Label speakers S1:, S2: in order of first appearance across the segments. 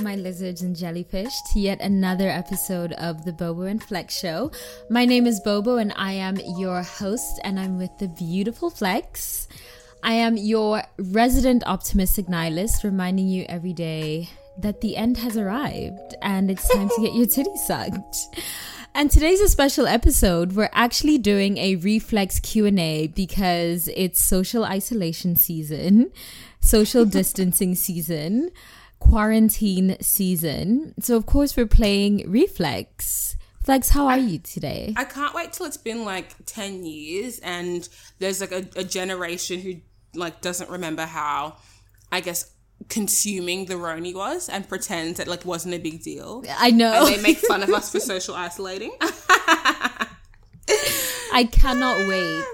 S1: my lizards and jellyfish, to yet another episode of the Bobo and Flex Show. My name is Bobo, and I am your host, and I'm with the beautiful Flex. I am your resident optimistic nihilist, reminding you every day that the end has arrived and it's time to get your titty sucked. And today's a special episode. We're actually doing a reflex Q&A because it's social isolation season, social distancing season, quarantine season. So of course we're playing reflex. Flex, how are you today?
S2: I can't wait till it's been like 10 years and there's like a, a generation who like doesn't remember how, I guess, consuming the Roni was and pretends that like wasn't a big deal.
S1: I know.
S2: And they make fun of us for social isolating.
S1: I cannot wait.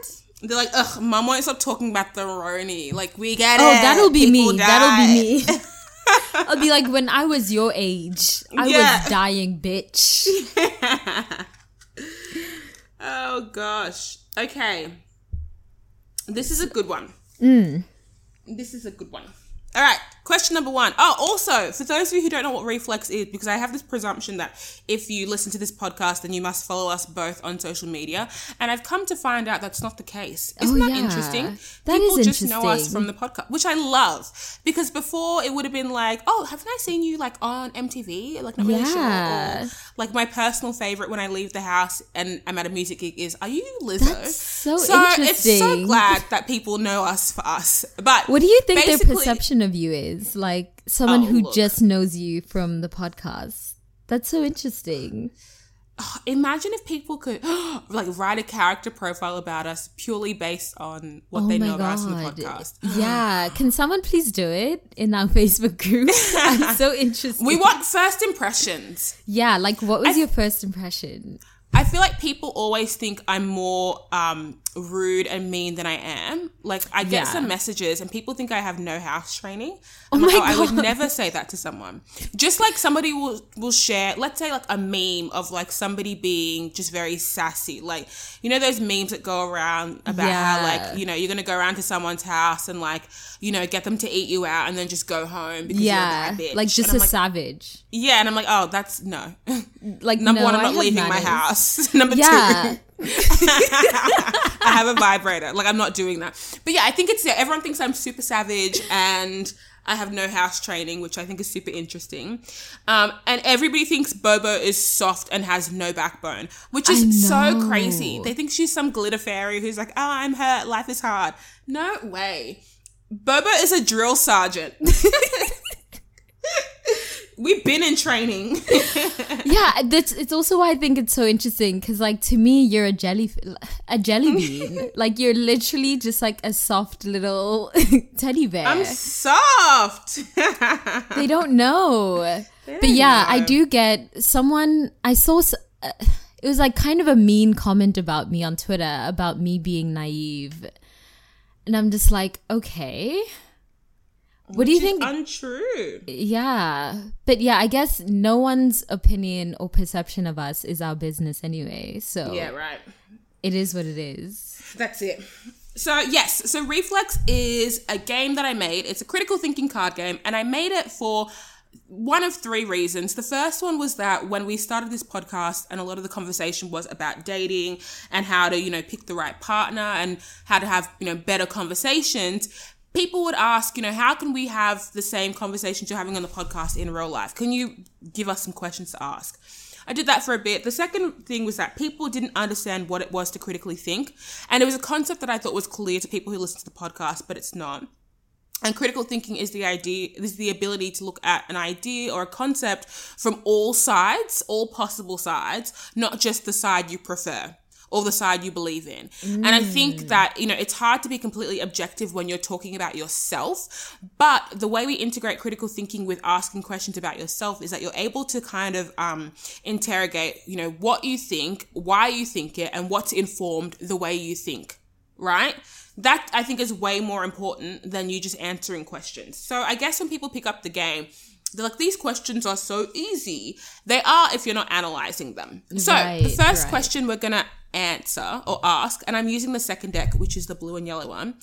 S2: They're like, ugh, mum won't stop talking about the Roni. Like, we get
S1: Oh,
S2: it.
S1: Oh, that'll be
S2: People
S1: me. That'll be me. I'll be like when I was your age, I
S2: Yeah.
S1: was dying, bitch.
S2: Oh gosh. Okay. This is a good one.
S1: Mm.
S2: This is a good one. All right. Question number one. Oh, also, for those of you who don't know what reflex is, because I have this presumption that if you listen to this podcast, then you must follow us both on social media. And I've come to find out that's not the case. Isn't
S1: Oh,
S2: that
S1: yeah.
S2: interesting?
S1: That
S2: People
S1: is
S2: just know us from the podcast, which I love. Because before it would have been like, oh, haven't I seen you like on MTV? Like, not really
S1: Yeah.
S2: sure. Or, like, my personal favorite when I leave the house and I'm at a music gig is, are you Lizzo?
S1: That's so
S2: it's so glad that people know us for us. But
S1: What do you think their perception of you is? Like someone
S2: Oh,
S1: who
S2: look.
S1: just knows you from the podcast. That's so interesting.
S2: Imagine if people could like write a character profile about us purely based on what
S1: oh
S2: they know about us from the podcast.
S1: Yeah. Can someone please do it in our Facebook group? I'm so interested.
S2: We want first impressions.
S1: Yeah, like what was your first impression?
S2: I feel like people always think I'm more um, rude and mean than I am. Like I get
S1: Yeah.
S2: some messages and people think I have no house training.
S1: Oh
S2: I'm like,
S1: my
S2: I would never say that to someone. Just like somebody will will share, let's say like a meme of like somebody being just very sassy. Like you know those memes that go around about how like you know you're gonna go around to someone's house and like you know get them to eat you out and then just go home because you're a
S1: Yeah, like just
S2: I'm
S1: a
S2: like,
S1: savage.
S2: yeah, and I'm like, oh, that's no.
S1: Like
S2: Number
S1: no,
S2: one, I'm not leaving my house. Number
S1: Yeah,
S2: two, I have a vibrator. Like I'm not doing that. But yeah, I think it's yeah, everyone thinks I'm super savage and I have no house training, which I think is super interesting. Um, and everybody thinks Bobo is soft and has no backbone, which is so crazy. They think she's some glitter fairy who's like, oh, I'm hurt. Life is hard. No way. Bobo is a drill sergeant. We've been in training.
S1: yeah. That's it's also why I think it's so interesting because, like, to me, you're a jelly, a jelly bean. like, you're literally just like a soft little teddy bear.
S2: I'm soft.
S1: they don't know. But yeah, I do get someone. I saw. Uh, it was like kind of a mean comment about me on Twitter about me being naive, and I'm just like, okay. What do you think?
S2: Untrue.
S1: Yeah. But yeah, I guess no one's opinion or perception of us is our business anyway. So
S2: Yeah, right.
S1: it is what it is.
S2: That's it. So, yes, so Reflex is a game that I made. It's a critical thinking card game, and I made it for one of three reasons. The first one was that when we started this podcast, and a lot of the conversation was about dating and how to, you know, pick the right partner and how to have, you know, better conversations. People would ask, you know, how can we have the same conversations you're having on the podcast in real life? Can you give us some questions to ask? I did that for a bit. The second thing was that people didn't understand what it was to critically think. And it was a concept that I thought was clear to people who listen to the podcast, but it's not. And critical thinking is the idea, is the ability to look at an idea or a concept from all sides, all possible sides, not just the side you prefer or the side you believe in. And I think that, you know, it's hard to be completely objective when you're talking about yourself. But the way we integrate critical thinking with asking questions about yourself is that you're able to kind of um, interrogate, you know, what you think, why you think it, and what's informed the way you think, right? That I think is way more important than you just answering questions. So I guess when people pick up the game, they're like, these questions are so easy. They are if you're not analyzing them. So the first
S1: right.
S2: question we're going to answer or ask, and I'm using the second deck, which is the blue and yellow one.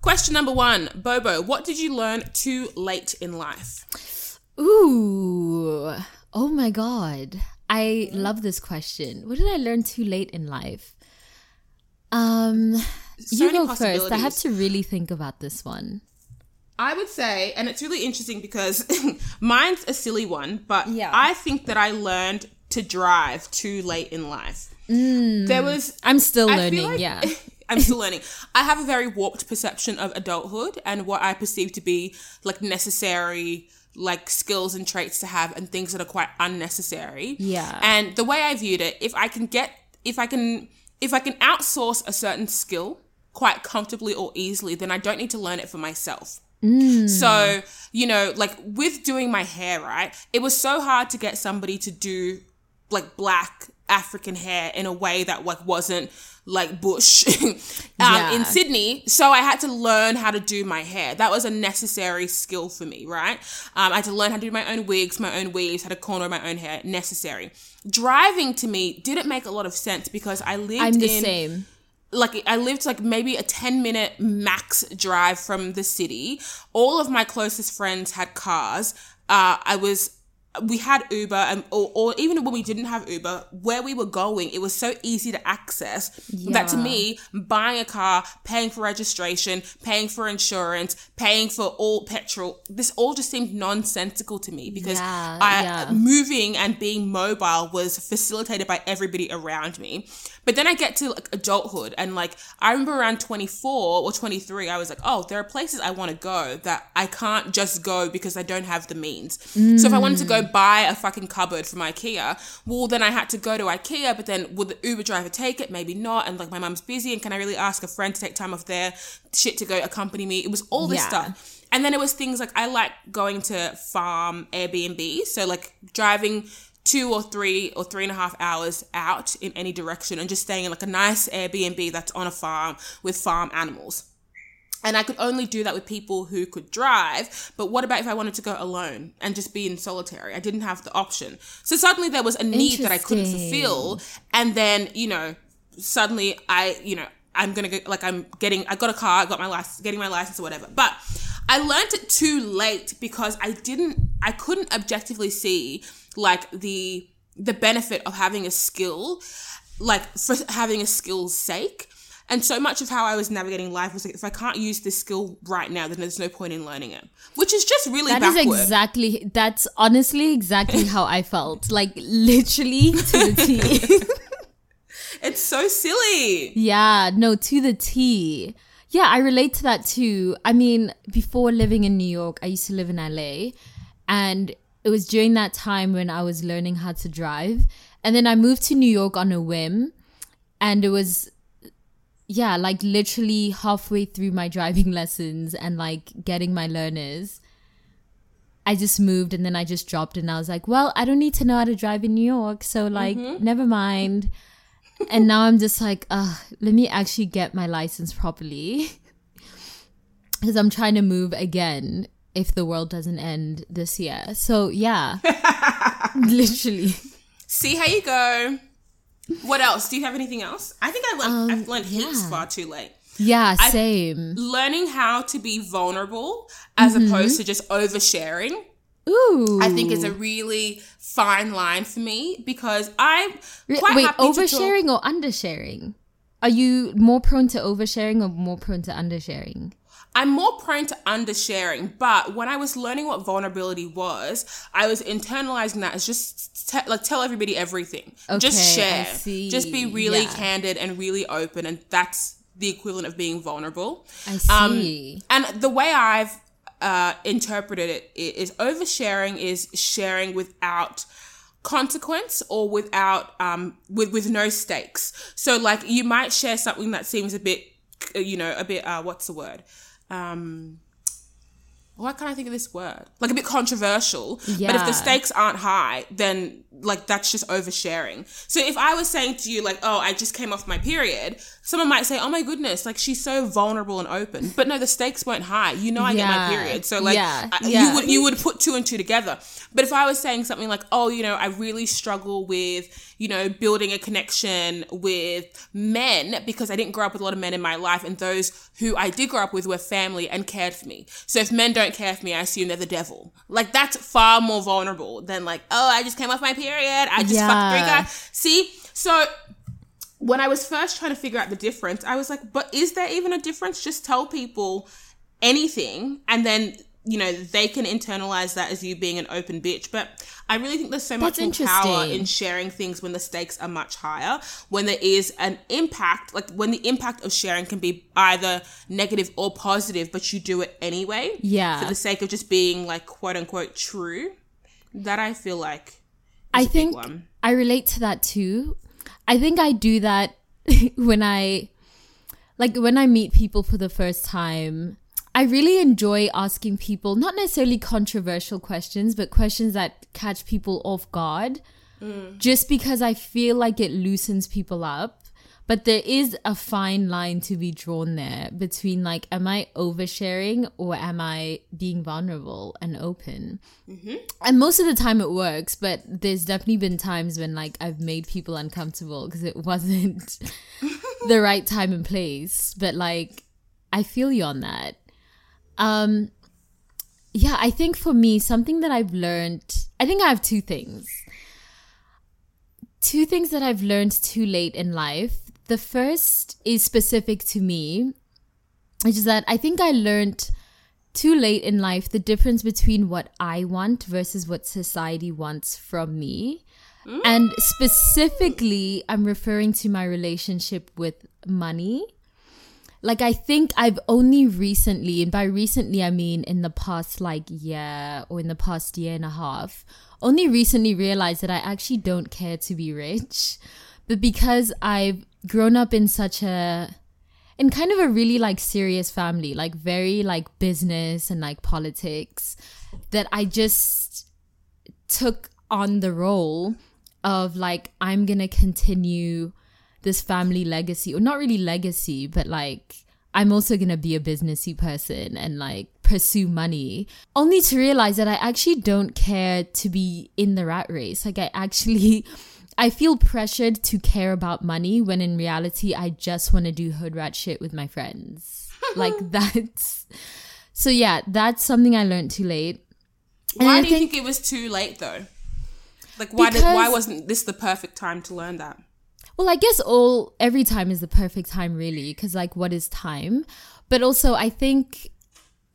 S2: Question number one Bobo, what did you learn too late in life?
S1: Ooh. Oh my god. I love this question. What did I learn too late in life? Um
S2: So
S1: you go first. I have to really think about this one.
S2: I would say, and it's really interesting because mine's a silly one, but
S1: Yeah.
S2: I think that I learned to drive too late in life. There mm. was
S1: I'm still
S2: I
S1: learning,
S2: like-
S1: yeah.
S2: I'm still learning. I have a very warped perception of adulthood and what I perceive to be like necessary like skills and traits to have and things that are quite unnecessary.
S1: Yeah.
S2: And the way I viewed it, if I can get if I can if I can outsource a certain skill quite comfortably or easily, then I don't need to learn it for myself. Mm. So, you know, like with doing my hair, right? It was so hard to get somebody to do like black African hair in a way that like wasn't like bush um,
S1: Yeah.
S2: in Sydney. So I had to learn how to do my hair. That was a necessary skill for me, right? Um, I had to learn how to do my own wigs, my own weaves, how to corner my own hair. Necessary. Driving to me didn't make a lot of sense because I lived
S1: I'm the
S2: in
S1: same.
S2: like I lived like maybe a 10 minute max drive from the city. All of my closest friends had cars. Uh, I was we had Uber and or, or even when we didn't have Uber, where we were going, it was so easy to access that to me, buying a car, paying for registration, paying for insurance, paying for all petrol, this all just seemed nonsensical to me because
S1: Yeah,
S2: I
S1: yeah.
S2: moving and being mobile was facilitated by everybody around me. But then I get to like adulthood and like I remember around 24 or 23 I was like, "Oh, there are places I want to go that I can't just go because I don't have the means." So if I wanted to go buy a fucking cupboard from IKEA, well then I had to go to IKEA, but then would the Uber driver take it? Maybe not. And like my mum's busy and can I really ask a friend to take time off their shit to go accompany me? It was all this
S1: Yeah.
S2: stuff. And then it was things like I like going to farm Airbnb. So like driving two or three or three and a half hours out in any direction and just staying in like a nice Airbnb that's on a farm with farm animals. And I could only do that with people who could drive. But what about if I wanted to go alone and just be in solitary? I didn't have the option. So suddenly there was a need that I couldn't fulfill. And then, you know, suddenly I, you know, I'm gonna get like I'm getting I got a car, I got my license, getting my license or whatever. But I learned it too late because I didn't I couldn't objectively see like the the benefit of having a skill, like for having a skill's sake. And so much of how I was navigating life was like, if I can't use this skill right now, then there's no point in learning it, which is just really
S1: That is
S2: backward.
S1: exactly that's honestly exactly how I felt. Like literally to the T.
S2: it's so silly.
S1: Yeah, no, to the T. Yeah, I relate to that too. I mean, before living in New York, I used to live in LA, and it was during that time when I was learning how to drive. And then I moved to New York on a whim, and it was, yeah, like literally halfway through my driving lessons and like getting my learners. I just moved and then I just dropped and I was like, well, I don't need to know how to drive in New York, so like, never mind and now I'm just like, uh, let me actually get my license properly. Because I'm trying to move again if the world doesn't end this year. So, yeah. Literally.
S2: See how you go. What else? Do you have anything else? I think I learned, I've learned heaps far too late.
S1: Yeah, same.
S2: Learning how to be vulnerable as
S1: Mm-hmm.
S2: opposed to just oversharing,
S1: Ooh.
S2: I think is a really fine line for me because I'm quite
S1: Wait,
S2: happy
S1: oversharing or undersharing? Are you more prone to oversharing or more prone to undersharing?
S2: I'm more prone to undersharing, but when I was learning what vulnerability was, I was internalizing that as just te- like tell everybody everything. just
S1: Okay, I
S2: share. Just be really
S1: Yeah.
S2: candid and really open and that's the equivalent of being vulnerable.
S1: I
S2: Um,
S1: see.
S2: and the way I've uh, interpreted it is oversharing is sharing without consequence or without um with with no stakes so like you might share something that seems a bit you know a bit uh what's the word um why can't I think of this word? Like a bit controversial. But if the stakes aren't high, then like that's just oversharing. So if I was saying to you like, "Oh, I just came off my period," someone might say, "Oh my goodness, like she's so vulnerable and open." But no, the stakes weren't high. You know, I get my period, so like
S1: Yeah.
S2: I-
S1: Yeah.
S2: you would you would put two and two together. But if I was saying something like, "Oh, you know, I really struggle with you know building a connection with men because I didn't grow up with a lot of men in my life, and those who I did grow up with were family and cared for me. So if men don't care for me, I assume they're the devil. Like that's far more vulnerable than like, oh, I just came off my period. I just fucked three
S1: Yeah.
S2: guys. See, so when I was first trying to figure out the difference, I was like, but is there even a difference? Just tell people anything and then you know they can internalize that as you being an open bitch but i really think there's so much power in sharing things when the stakes are much higher when there is an impact like when the impact of sharing can be either negative or positive but you do it anyway
S1: Yeah.
S2: for the sake of just being like quote unquote true that i feel like
S1: I think. I relate to that too. I think I do that when I like when I meet people for the first time. I really enjoy asking people not necessarily controversial questions, but questions that catch people off guard. Just because I feel like it loosens people up. But there is a fine line to be drawn there between like, am I oversharing or am I being vulnerable and open? and most of the time it works but there's definitely been times when like i've made people uncomfortable because it wasn't the right time and place. But like i feel you on that. Um yeah i think for me something that i've learned i think i have two things. Two things that i've learned too late in life the first is specific to me which is that i think i learned too late in life the difference between what I want versus what society wants from me. And mm. specifically, I'm referring to my relationship with money. Like, I think I've only recently, and by recently, I mean in the past like year or in the past year and a half, only recently realized that I actually don't care to be rich. But because I've grown up in such a in kind of a really like serious family, like very like business and like politics, that I just took on the role of like, I'm gonna continue this family legacy, or not really legacy, but like, I'm also gonna be a businessy person and like pursue money, only to realize that I actually don't care to be in the rat race. Like, I actually. I feel pressured to care about money when in reality I just want to do hood rat shit with my friends. like that's so yeah, that's something I learned too late. And
S2: why
S1: I
S2: do you
S1: think-
S2: think it was too late though like why did, why wasn't this the perfect time to learn that
S1: Well, I guess all every time is the perfect time really cuz like what is time? But also I think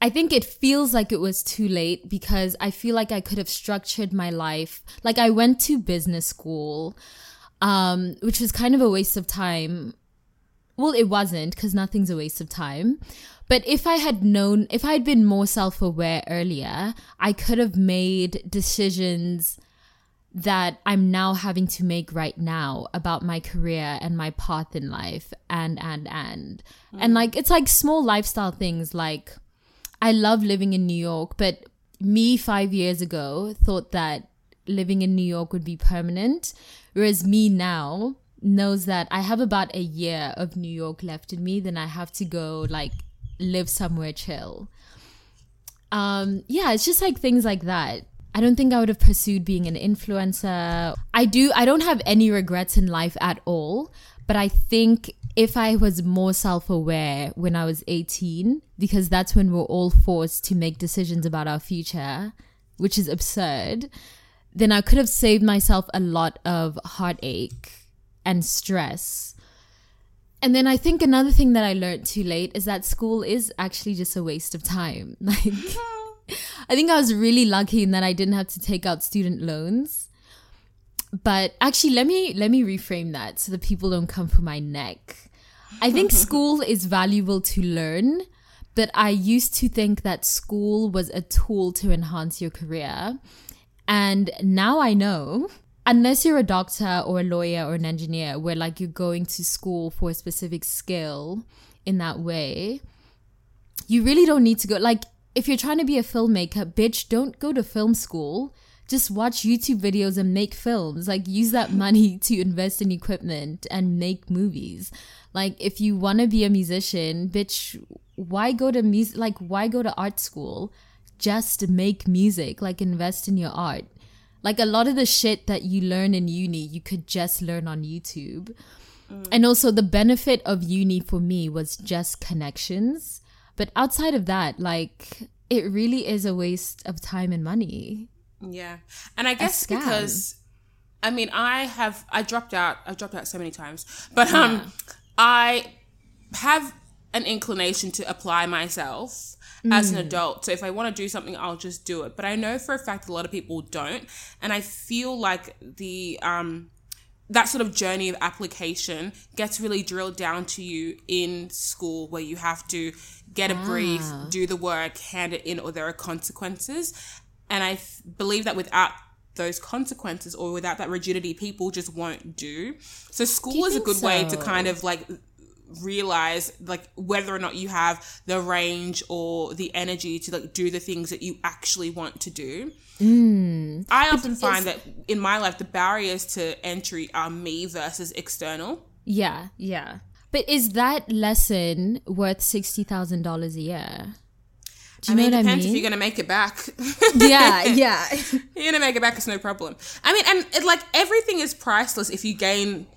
S1: I think it feels like it was too late because I feel like I could have structured my life. Like I went to business school um which was kind of a waste of time. Well, it wasn't because nothing's a waste of time. But if I had known, if I had been more self aware earlier, I could have made decisions that I'm now having to make right now about my career and my path in life and and and and like it's like small lifestyle things like I love living in New York but me 5 years ago thought that living in New York would be permanent whereas me now knows that I have about a year of New York left in me then I have to go like live somewhere chill. Um yeah it's just like things like that. I don't think i would have pursued being an influencer. I do i don't have any regrets in life at all but i think if i was more self-aware when i was 18 because that's when we're all forced to make decisions about our future which is absurd then i could have saved myself a lot of heartache and stress and then I think another thing that I learned too late is that school is actually just a waste of time. Like, I think I was really lucky in that I didn't have to take out student loans. But actually, let me let me reframe that so that people don't come for my neck. I think school is valuable to learn, but I used to think that school was a tool to enhance your career. And now I know. unless you're a doctor or a lawyer or an engineer, where like you're going to school for a specific skill in that way, you really don't need to go. Like, if you're trying to be a filmmaker, bitch, don't go to film school. Just watch YouTube videos and make films. Like, use that money to invest in equipment and make movies. Like, if you want to be a musician, bitch, why go to music? Like, why go to art school? Just make music. Like, invest in your art. Like, a lot of the shit that you learn in uni, you could just learn on YouTube. Mm. And also, the benefit of uni for me was just connections. But outside of that, like, it really is a waste of time and money.
S2: Yeah. And I guess because I mean I have I dropped out I've dropped out so many times. But um I have an inclination to apply myself as an adult. So if I want to do something I'll just do it. But I know for a fact a lot of people don't. And I feel like the um that sort of journey of application gets really drilled down to you in school where you have to get a brief, do the work, hand it in, or there are consequences. And I f- believe that without those consequences or without that rigidity, people just won't do. So school is a good way to kind of like realize like whether or not you have the range or the energy to like do the things that you actually want to do. Hmm. I often find that in my life the barriers to entry are me versus external.
S1: Yeah, yeah. But is that lesson worth $60,000 a year? Do
S2: I mean,
S1: know
S2: it
S1: what I
S2: depends
S1: mean?
S2: if you're gonna make it back.
S1: yeah, yeah.
S2: you're gonna make it back, it's no problem. I mean, and it, like everything is priceless if you gain.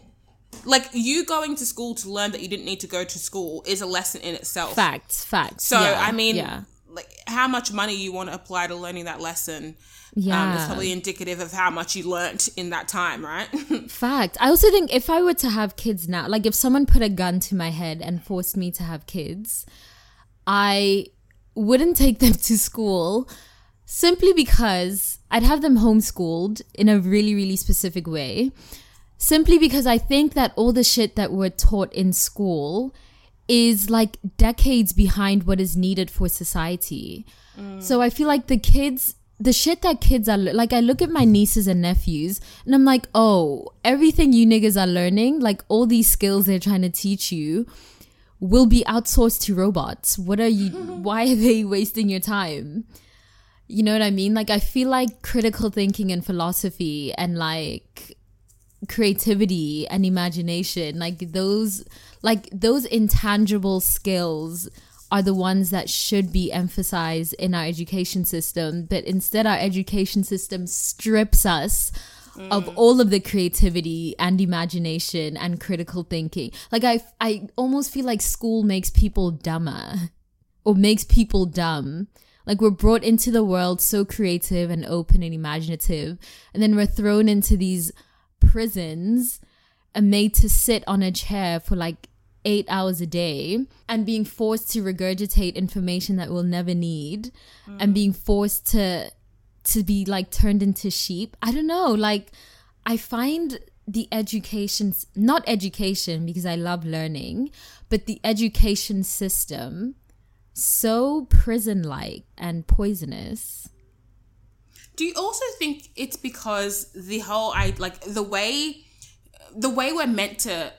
S2: Like you going to school to learn that you didn't need to go to school is a lesson in itself.
S1: facts, facts.
S2: So
S1: yeah,
S2: I mean,
S1: yeah.
S2: like how much money you want to apply to learning that lesson. Um,
S1: Yeah.
S2: is probably indicative of how much you learnt in that time, right?
S1: Fact. I also think if I were to have kids now, like if someone put a gun to my head and forced me to have kids, I wouldn't take them to school simply because I'd have them homeschooled in a really, really specific way. Simply because I think that all the shit that we're taught in school is like decades behind what is needed for society. Mm. So I feel like the kids, the shit that kids are like, I look at my nieces and nephews and I'm like, oh, everything you niggas are learning, like all these skills they're trying to teach you, will be outsourced to robots. What are you, why are they wasting your time? You know what I mean? Like, I feel like critical thinking and philosophy and like creativity and imagination like those like those intangible skills are the ones that should be emphasized in our education system but instead our education system strips us of all of the creativity and imagination and critical thinking like i i almost feel like school makes people dumber or makes people dumb. Like we're brought into the world so creative and open and imaginative, and then we're thrown into these prisons and made to sit on a chair for like eight hours a day and being forced to regurgitate information that we'll never need and being forced to to be like turned into sheep. I don't know. Like I find the education not education because I love learning, but the education system so prison like and poisonous.
S2: Do you also think it's because the whole I like the way the way we're meant to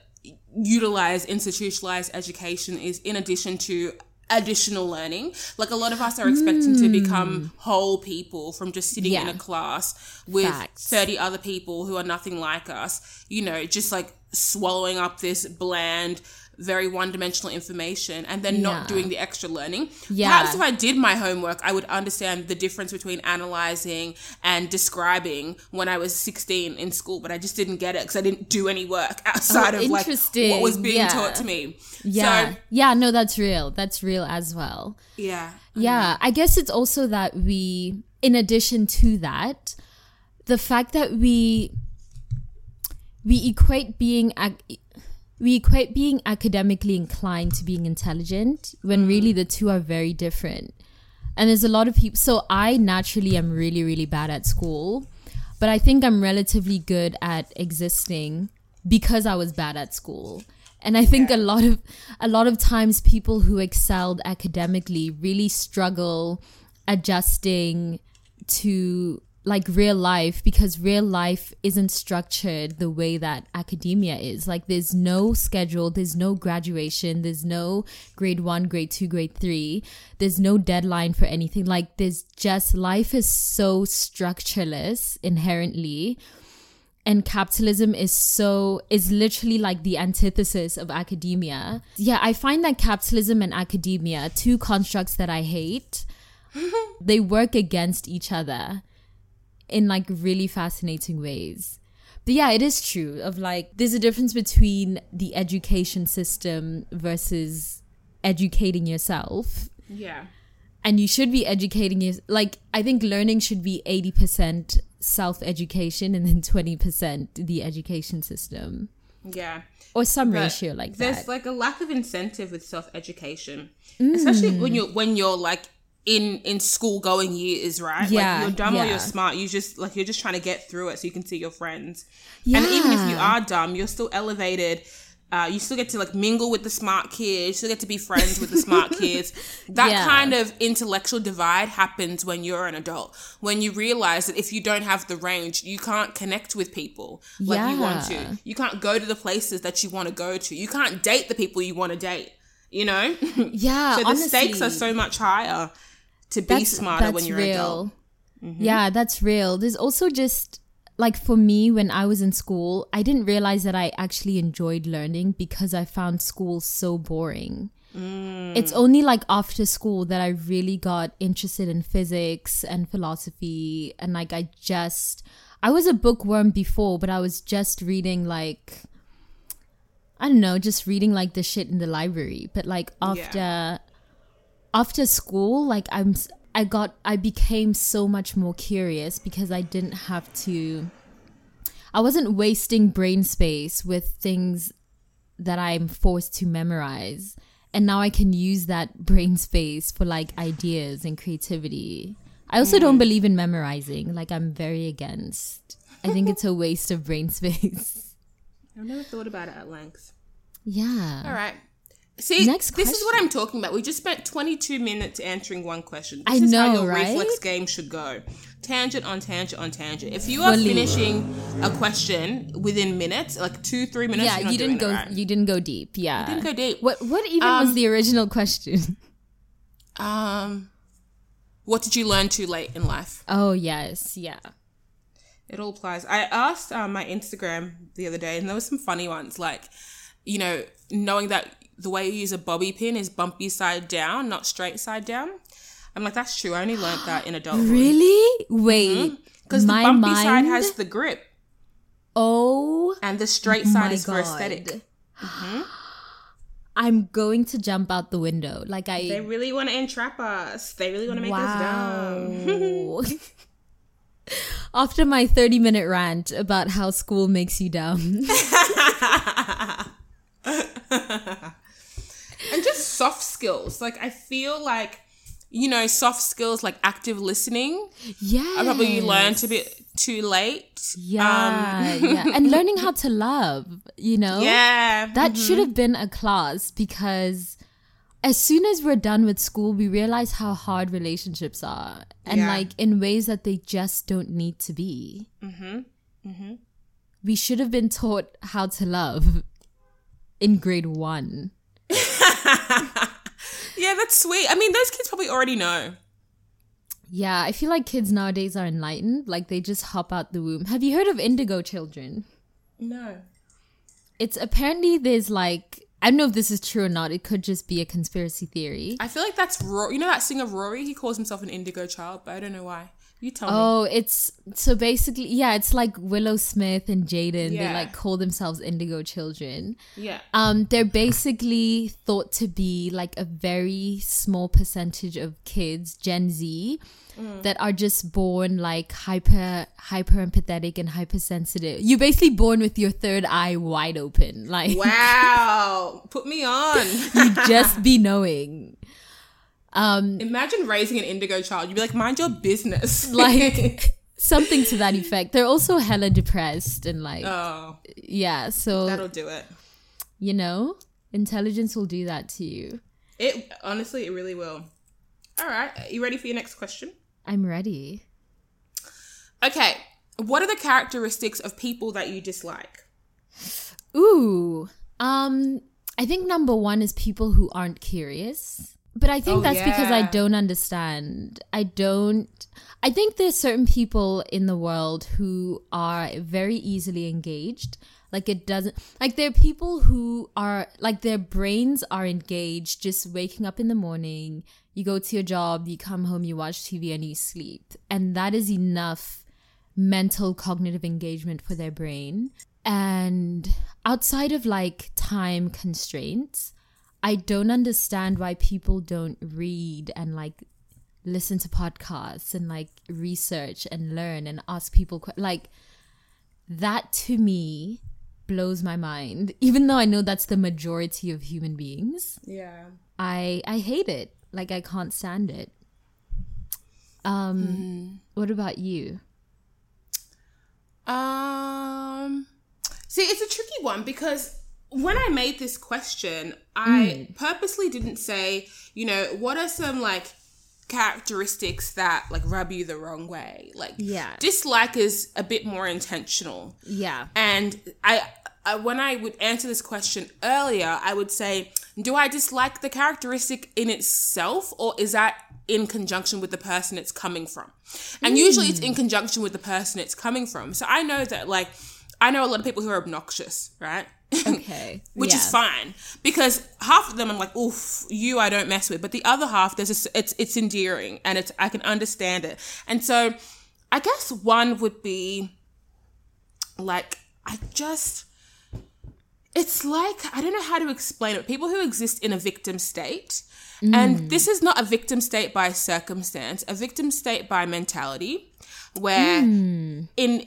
S2: utilize institutionalized education is in addition to additional learning. Like a lot of us are expecting to become whole people from just sitting in
S1: Hmm.
S2: A class with
S1: Facts.
S2: 30 other people who are nothing like us, you know, just like swallowing up this bland very one-dimensional information and then not doing the extra learning.
S1: Yeah.
S2: Perhaps if I did my homework, I would understand the difference between analyzing and describing when I was 16 in school, but I just didn't get it because I didn't do any work outside
S1: Oh,
S2: of like what was being
S1: Yeah.
S2: taught to me.
S1: Yeah.
S2: So,
S1: yeah, no, that's real. That's real as well.
S2: yeah.
S1: Yeah, I guess it's also that we, in addition to that, the fact that we we equate being ac- we equate being academically inclined to being intelligent when mm. really the two are very different. And there's a lot of people. So I naturally am really really bad at school, but I think I'm relatively good at existing because I was bad at school. And I think a lot of a lot of times people who excelled academically really struggle adjusting to like real life because real life isn't structured the way that academia is. Like there's no schedule, there's no graduation, there's no grade 1, grade 2, grade 3. There's no deadline for anything. Like there's just life is so structureless inherently. And capitalism is so is literally like the antithesis of academia. Yeah, I find that capitalism and academia, two constructs that I hate, they work against each other in like really fascinating ways. But yeah, it is true of like there's a difference between the education system versus educating yourself.
S2: Yeah.
S1: And you should be educating your like I think learning should be 80% self-education and then 20% the education system
S2: Yeah.
S1: or some
S2: But
S1: ratio like
S2: there's
S1: that.
S2: There's like a lack of incentive with self education,
S1: Mm.
S2: especially when you're when you're like in in school going years, right?
S1: Yeah,
S2: like you're dumb or you're smart. You just like you're just trying to get through it so you can see your friends. And even if you are dumb, you're still elevated. Uh, you still get to like mingle with the smart kids. You still get to be friends with the smart kids. That
S1: Yeah.
S2: kind of intellectual divide happens when you're an adult. When you realize that if you don't have the range, you can't connect with people like you want to. You can't go to the places that you want to go to. You can't date the people you want to date. You know?
S1: yeah,
S2: so the stakes are so much higher to be smarter when you're an adult. Mm-hmm.
S1: Yeah, that's real. There's also just like for me when I was in school, I didn't realize that I actually enjoyed learning because I found school so boring.
S2: Mm.
S1: It's only like after school that I really got interested in physics and philosophy and like I just I was a bookworm before, but I was just reading like I don't know, just reading like the shit in the library. But like after after school, like I'm s- I got I became so much more curious because I didn't have to I wasn't wasting brain space with things that I'm forced to memorize. And now I can use that brain space for like ideas and creativity. I also don't mm. believe in memorizing. Like I'm very against. I think it's a waste of brain space.
S2: I've never thought about it at length.
S1: Yeah.
S2: All right. See,
S1: Next
S2: this is what. I'm talking about. We just spent 22 minutes answering one question.
S1: I
S2: This is how
S1: know,
S2: your
S1: right?
S2: reflex game should go. Tangent on tangent on tangent. If you are
S1: Fully.
S2: finishing a question within minutes, like two, three minutes,
S1: yeah, you didn't go
S2: right.
S1: you didn't go deep. Yeah.
S2: You didn't go deep.
S1: What what even was
S2: Um,
S1: the original question?
S2: Um, what did you learn too late in life?
S1: Oh yes, yeah.
S2: It all applies. I asked um, my Instagram the other day, and there were some funny ones, like you know, knowing that the way you use a bobby pin is bumpy side down, not straight side down. I'm like, that's true. I only learned that in adulthood.
S1: Really? Wait. Mm-hmm.
S2: Because the
S1: my
S2: bumpy side has the grip,
S1: Oh
S2: and the straight side is for
S1: God. Mm-hmm.
S2: aesthetic.
S1: I'm going to jump out the window. Like I.
S2: They really want to entrap us. They really want to make us dumb.
S1: After my 30 minute rant about how school makes you dumb.
S2: and just soft skills. Like I feel like you know, soft skills like active listening.
S1: yeah.
S2: I probably learned a bit too late.
S1: Yeah, yeah. And learning how to love, you know?
S2: Um, Yeah.
S1: That should have been a class because as soon as we're done with school, we realize how hard relationships are and
S2: Yeah.
S1: like in ways that they just don't need to be. Mm-hmm. Mm-hmm. We should have been taught how to love in grade one.
S2: Yeah, that's sweet. I mean, those kids probably already know.
S1: Yeah, I feel like kids nowadays are enlightened. Like they just hop out the womb. Have you heard of indigo children?
S2: No.
S1: It's apparently there's like I don't know if this is true or not. It could just be a conspiracy theory.
S2: I feel like that's Raury. You know that singer Raury? He calls himself an indigo child, but I don't know why. You tell me.
S1: Oh, it's so basically yeah, it's like Willow Smith and Jaden. They like call themselves indigo children.
S2: Yeah.
S1: Um, they're basically thought to be like a very small percentage of kids, Gen Z,
S2: Mm.
S1: that are just born like hyper hyper empathetic and hypersensitive. You're basically born with your third eye wide open. Like
S2: Wow. Put me on.
S1: you just be knowing. Um
S2: Imagine raising an indigo child. You'd be like, mind your business.
S1: like something to that effect. They're also hella depressed and like
S2: oh,
S1: yeah, so
S2: that'll do it.
S1: you know, intelligence will do that to you.
S2: It honestly, it really will. All right. Are you ready for your next question?
S1: I'm ready.
S2: Okay, what are the characteristics of people that you dislike?
S1: Ooh. Um, I think number one is people who aren't curious. But I think
S2: Oh,
S1: that's because I don't understand. I don't. I think there's certain people in the world who are very easily engaged. Like it doesn't. Like there are people who are like their brains are engaged, just waking up in the morning. You go to your job, you come home, you watch TV, and you sleep, and that is enough mental cognitive engagement for their brain. And outside of like time constraints, I don't understand why people don't read and like listen to podcasts and like research and learn and ask people que- like that to me blows my mind. Even though I know that's the majority of human beings
S2: Yeah.
S1: I I hate it. Like I can't stand it. Um what about you?
S2: Um, see, it's a tricky one because when I made this question, I hmm. purposely didn't say, you know, what are some like characteristics that like rub you the wrong way? Like,
S1: Yeah.
S2: dislike is a bit more intentional.
S1: yeah
S2: And I, I, when I would answer this question earlier, I would say, do I dislike the characteristic in itself, or is that in conjunction with the person it's coming from? And usually it's in hmm. conjunction with the person it's coming from. So I know that, like, I know a lot of people who are obnoxious, right?
S1: okay
S2: Which is fine because half of them I'm like, oof, you I don't mess with, but the other half there's a, it's it's endearing and it's I can understand it, and so I guess one would be like I just it's like I don't know how to explain it. People who exist in a victim state. And mm. this is not a victim state by circumstance, a victim state by mentality where mm. in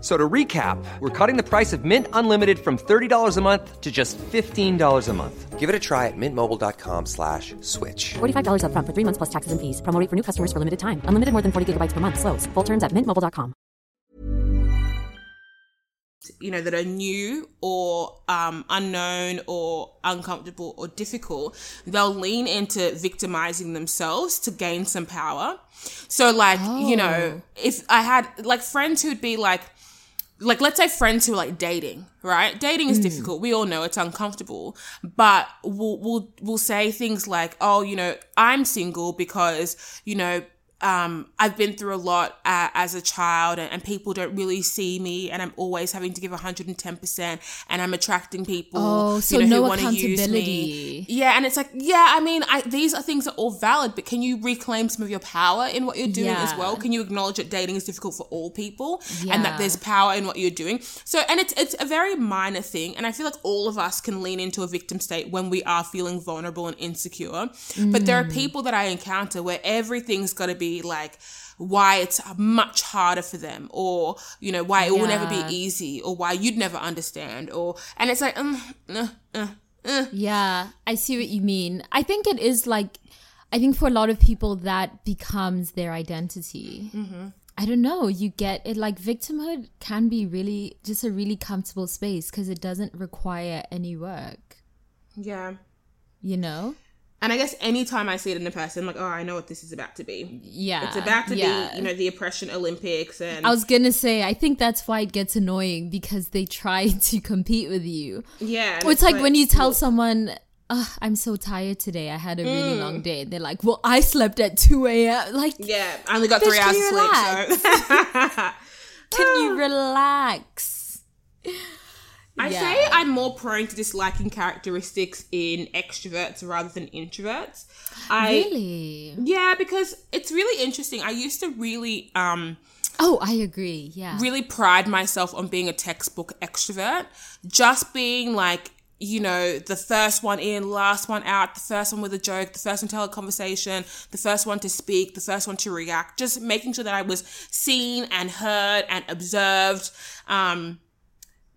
S3: F- So to recap, we're cutting the price of Mint Unlimited from $30 a month to just $15 a month.
S4: Give it a try at mintmobile.com slash switch.
S5: $45 upfront for three months plus taxes and fees. Promo for new customers for limited time. Unlimited more than 40 gigabytes per month. Slows. Full terms at mintmobile.com.
S2: you know that are new or um, unknown or uncomfortable or difficult they'll lean into victimizing themselves to gain some power so like you know if i had like friends who'd be like like let's say friends who are like dating right? Dating is hmm. difficult. We all know it's uncomfortable. But we'll we'll we'll say things like oh you know i'm single because you know um, I've been through a lot uh, as a child, and, and people don't really see me, and I'm always having to give 110%, and I'm attracting people.
S1: Oh, so
S2: you know,
S1: no
S2: who wanna use me.
S1: accountability.
S2: Yeah, and it's like, yeah, I mean, I, these are things that are all valid, but can you reclaim some of your power in what you're doing as well? Can you acknowledge that dating is difficult for all people, and that there's power in what you're doing? So, and it's it's a very minor thing, and I feel like all of us can lean into a victim state when we are feeling vulnerable and insecure. But there are
S1: Mm.
S2: people that I encounter where everything's got to be like why it's much harder for them or you know why it will never be easy or why you'd never understand or and it's like um, uh, uh, uh.
S1: Yeah, I see what you mean. I think it is like, I think for a lot of people that becomes their identity. Mm-hmm. I don't know. You get it like victimhood can be really just a really comfortable space because it doesn't require any work,
S2: yeah
S1: you know?
S2: And i guess anytime i see it in a person I'm like oh i know what this is about to be
S1: Yeah.
S2: it's about to
S1: yeah.
S2: be you know the oppression olympics and
S1: I was gonna say, I think that's why it gets annoying because they try to compete with you.
S2: yeah
S1: Or it's like, when you tell someone, "Ugh, I'm so tired today. I had a really
S2: Mm.
S1: long day. And they're like, well, I slept at 2 a.m. Like,
S2: yeah i only got three hours of sleep so
S1: can you relax?
S2: I
S1: Yeah.
S2: say I'm more prone to disliking characteristics in extroverts rather than introverts. I
S1: really?
S2: yeah, because it's really interesting. I used to really um
S1: Oh, I agree. Yeah.
S2: really pride myself on being a textbook extrovert, just being like you know, the first one in, last one out, the first one with a joke, the first one to tell a conversation, the first one to speak, the first one to react, just making sure that I was seen and heard and observed. Um,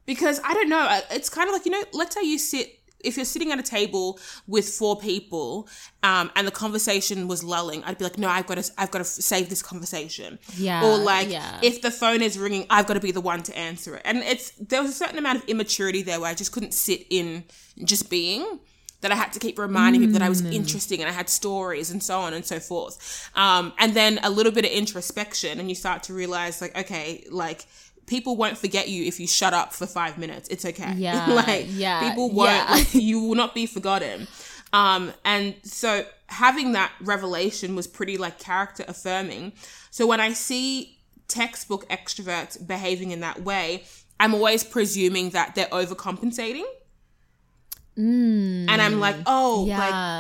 S2: because I don't know, uh, it's kind of like, you know, let's say you sit if you're sitting at a table with four people um, and the conversation was lulling, I'd be like, no, I've got to, I've got to save this conversation.
S1: Yeah,
S2: Or like,
S1: yeah.
S2: if the phone is ringing, I've got to be the one to answer it. And it's there was a certain amount of immaturity there where I just couldn't sit in just being. That I had to keep reminding people that I was
S1: Mm.
S2: interesting and I had stories and so on and so forth. Um, and then a little bit of introspection, and you start to realize, like, okay, like people won't forget you if you shut up for five minutes. It's okay.
S1: Yeah,
S2: like
S1: yeah,
S2: people won't
S1: yeah.
S2: like you will not be forgotten. Um, and so having that revelation was pretty like character affirming. So when I see textbook extroverts behaving in that way, I'm always presuming that they're overcompensating. and I'm like, oh,
S1: Mm. Yeah.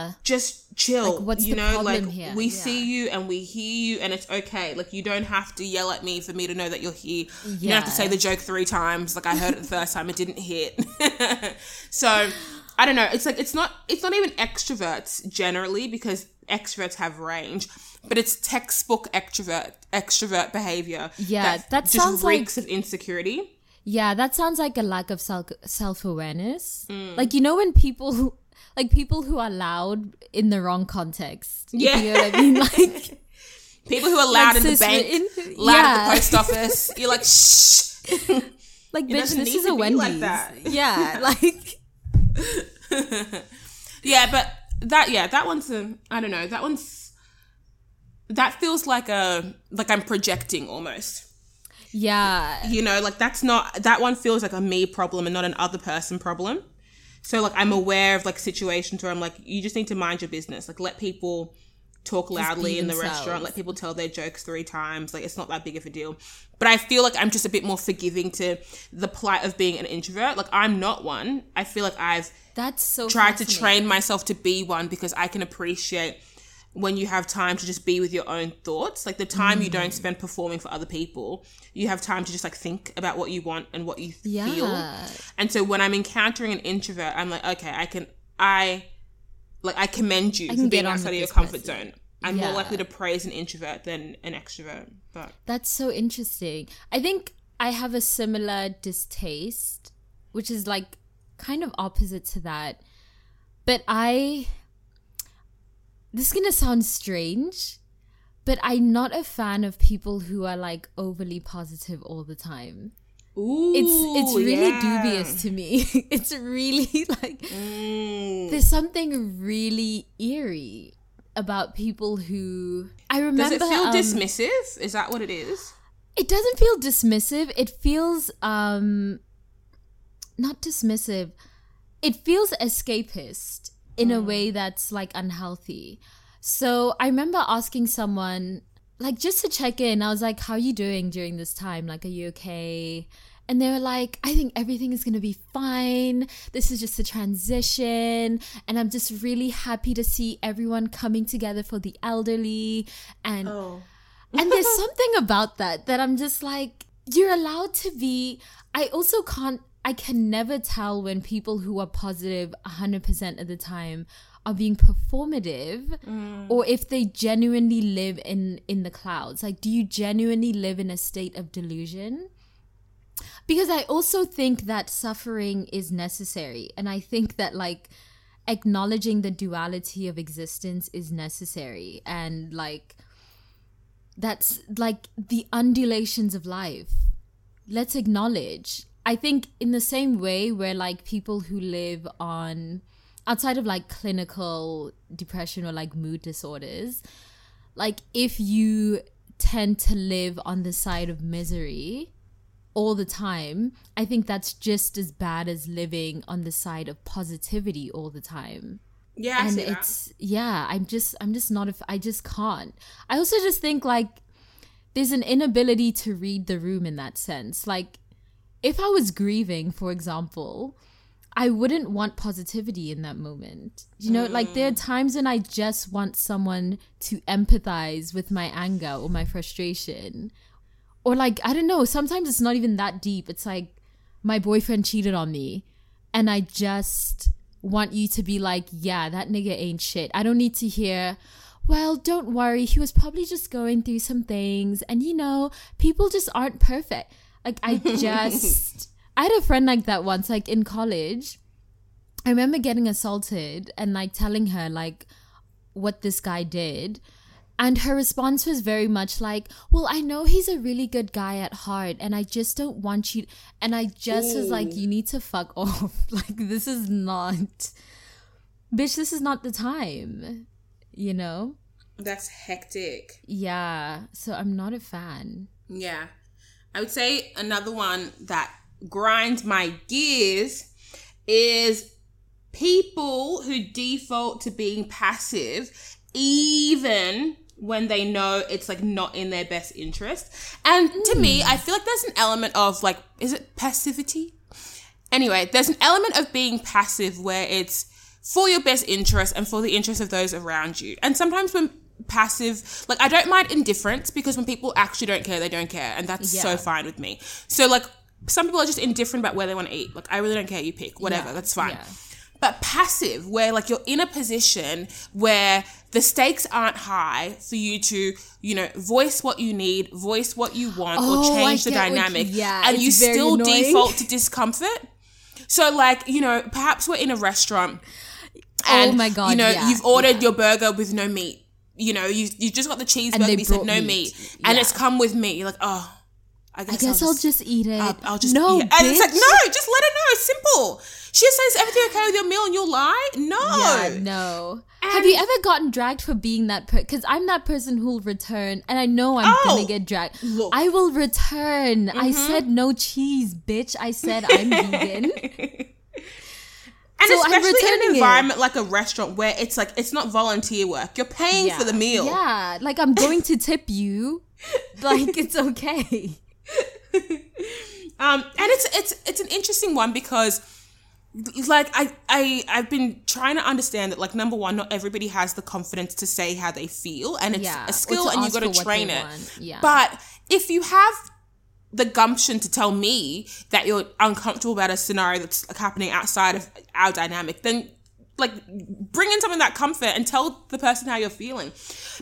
S2: like just chill.
S1: Like, what's
S2: you
S1: the
S2: know,
S1: problem
S2: like
S1: here?
S2: we
S1: Yeah.
S2: see you and we hear you, and it's okay. Like you don't have to yell at me for me to know that you're here. You don't have to say the joke three times. Like I heard it the first time, it didn't hit. so I don't know. It's like it's not it's not even extroverts generally because extroverts have range, but it's textbook extrovert extrovert behavior.
S1: Yeah, that
S2: just
S1: sounds like-
S2: of insecurity.
S1: Yeah, that sounds like a lack of self self awareness.
S2: Mm.
S1: Like you know when people like people who are loud in the wrong context.
S2: Yeah.
S1: you know what I mean. Like
S2: People who are loud
S1: Like
S2: in the bank, loud at the post office. You're like, shh.
S1: like bitch, this is a Wendy's.
S2: like that.
S1: Yeah, like
S2: Yeah, but that yeah, that one's a I don't know, that one's that feels like a like I'm projecting almost.
S1: yeah,
S2: You know, like that's not that one feels like a me problem and not an other person problem. So like I'm aware of like situations where I'm like, you just need to mind your business. Like let people talk loudly in the
S1: themselves.
S2: restaurant, let people tell their jokes three times. Like it's not that big of a deal. But I feel like I'm just a bit more forgiving to the plight of being an introvert. Like I'm not one. I feel like I've
S1: that's so
S2: tried to train myself to be one because I can appreciate when you have time to just be with your own thoughts. Like the time you
S1: Mm.
S2: don't spend performing for other people, you have time to just like think about what you want and what you feel. And so when I'm encountering an introvert, I'm like, okay, I can, I, like, I commend you
S1: I
S2: for being outside of your comfort
S1: person.
S2: zone. I'm
S1: Yeah.
S2: more likely to praise an introvert than an extrovert. But
S1: That's so interesting. I think I have a similar distaste, which is like kind of opposite to that. But I. This is going to sound strange, but I'm not a fan of people who are like overly positive all the time.
S2: ooh,
S1: It's it's really
S2: yeah.
S1: dubious to me. it's really like
S2: Mm.
S1: there's something really eerie about people who I remember
S2: Does it feel
S1: um,
S2: dismissive? Is that what it is?
S1: it doesn't feel dismissive it feels um not dismissive it feels escapist in a mm. way that's like unhealthy. So i remember asking someone like just to check in i was like how are you doing during this time? Like are you okay? And they were like i think everything is going to be fine. This is just a transition. And i'm just really happy to see everyone coming together for the elderly. And oh. and there's something about that that I'm just like, you're allowed to be. I also can't, I can never tell when people who are positive 100% of the time are being performative mm. or if they genuinely live in in the clouds. Like do you genuinely live in a state of delusion? Because i also think that suffering is necessary and i think that like acknowledging the duality of existence is necessary and like that's like the undulations of life. Let's acknowledge i think in the same way where like people who live on outside of like clinical depression or like mood disorders like if you tend to live on the side of misery all the time i think that's just as bad as living on the side of positivity all the time.
S2: Yeah, I
S1: and
S2: see that.
S1: it's yeah i'm just i'm just not a i just can't. I also just think like there's an inability to read the room in that sense. Like if i was grieving for example i wouldn't want positivity in that moment. You know like there are mm. times when i just want someone to empathize with my anger or my frustration. Or like i don't know sometimes it's not even that deep. It's like my boyfriend cheated on me and i just want you to be like yeah that nigga ain't shit. I don't need to hear well don't worry he was probably just going through some things. And you know people just aren't perfect like i just i had a friend like that once like in college I remember getting assaulted and like telling her like what this guy did. And her response was very much like, Well, I know he's a really good guy at heart, and I just don't want you. And I just was like, You need to fuck off. like, this is not, bitch, this is not the time, you know?
S2: That's hectic.
S1: Yeah. So I'm not a fan.
S2: Yeah. I would say another one that grinds my gears is people who default to being passive, even when they know it's like not in their best interest. And to me, I feel like there's an element of like, is it passivity? Anyway, there's an element of being passive where it's for your best interest and for the interest of those around you. And sometimes when passive, like I don't mind indifference because when people actually don't care, they don't care. And that's so fine with me. So like some people are just indifferent about where they want to eat. Like I really don't care, you pick, whatever,
S1: Yeah,
S2: that's fine.
S1: yeah.
S2: But passive, where like you're in a position where the stakes aren't high for you to, you know, voice what you need, voice what you want,
S1: Oh,
S2: or change the dynamic,
S1: yeah,
S2: and you still
S1: annoying.
S2: default to discomfort. So, like, you know, perhaps we're in a restaurant.
S1: Oh
S2: And,
S1: my God,
S2: You know,
S1: yeah,
S2: you've ordered
S1: yeah.
S2: your burger with no meat. You know, you you just got the cheeseburger,
S1: they
S2: but said no
S1: meat.
S2: meat, and it's come with meat. You're like, oh, I guess,
S1: I guess I'll just, eat it.
S2: I'll, I'll just
S1: no,
S2: eat it. And it's like, no, just let her know. It's simple. She says everything okay with your meal and you'll lie. No.
S1: Yeah, no. Have you ever gotten dragged for being that person? Because I'm that person who'll return, and I know I'm
S2: Oh,
S1: gonna get dragged.
S2: look.
S1: I will return. I mm-hmm. said no cheese, bitch. I said I'm vegan.
S2: And
S1: So
S2: especially in an
S1: it.
S2: environment like a restaurant where it's like it's not volunteer work. You're paying for the meal.
S1: Yeah, like I'm going to tip you. Like it's okay.
S2: Um, and it's it's it's an interesting one because like I I I've been trying to understand that like number one, not everybody has the confidence to say how they feel, and it's
S1: Yeah,
S2: a skill, and you got to train it.
S1: yeah.
S2: But if you have the gumption to tell me that you're uncomfortable about a scenario that's like, happening outside of our dynamic, then like bring in some of that comfort and tell the person how you're feeling.